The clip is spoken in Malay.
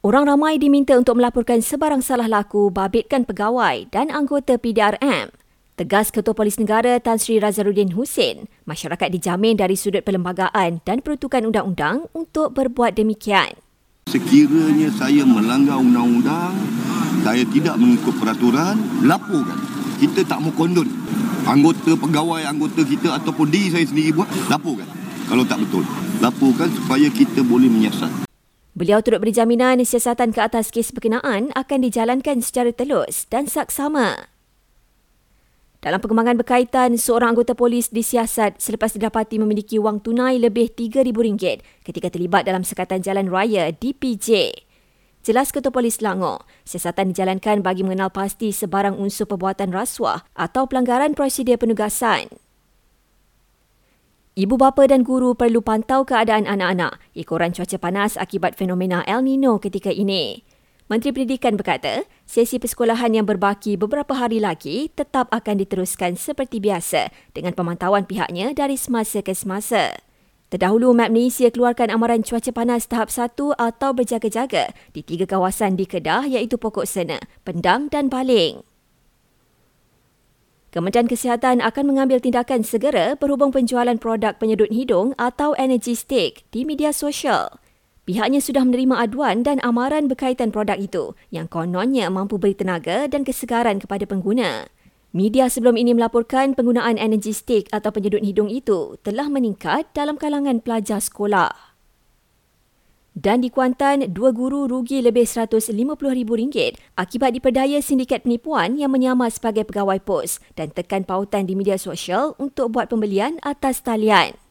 Orang ramai diminta untuk melaporkan sebarang salah laku babitkan pegawai dan anggota PDRM. Tegas Ketua Polis Negara Tan Sri Razaruddin Hussein, masyarakat dijamin dari sudut perlembagaan dan peruntukan undang-undang untuk berbuat demikian. Sekiranya saya melanggar undang-undang, saya tidak mengikut peraturan, laporkan. Kita tak mau kondon. Anggota pegawai anggota kita ataupun diri saya sendiri buat, laporkan. Kalau tak betul, laporkan supaya kita boleh menyiasat. Beliau turut beri jaminan siasatan ke atas kes berkenaan akan dijalankan secara telus dan saksama. Dalam perkembangan berkaitan, seorang anggota polis disiasat selepas didapati memiliki wang tunai lebih RM3,000 ketika terlibat dalam sekatan jalan raya DPJ. Jelas Ketua Polis Selangor, siasatan dijalankan bagi mengenal pasti sebarang unsur perbuatan rasuah atau pelanggaran prosedur penugasan. Ibu bapa dan guru perlu pantau keadaan anak-anak ekoran cuaca panas akibat fenomena El Nino ketika ini. Menteri Pendidikan berkata, sesi persekolahan yang berbaki beberapa hari lagi tetap akan diteruskan seperti biasa dengan pemantauan pihaknya dari semasa ke semasa. Terdahulu, Map Malaysia keluarkan amaran cuaca panas tahap 1 atau berjaga-jaga di tiga kawasan di Kedah iaitu Pokok Sena, Pendang dan Baling. Kementerian Kesihatan akan mengambil tindakan segera berhubung penjualan produk penyedut hidung atau energy stick di media sosial. Pihaknya sudah menerima aduan dan amaran berkaitan produk itu yang kononnya mampu beri tenaga dan kesegaran kepada pengguna. Media sebelum ini melaporkan penggunaan energy stick atau penyedut hidung itu telah meningkat dalam kalangan pelajar sekolah. Dan di Kuantan, dua guru rugi lebih RM150,000 akibat diperdaya sindiket penipuan yang menyamar sebagai pegawai pos dan tekan pautan di media sosial untuk buat pembelian atas talian.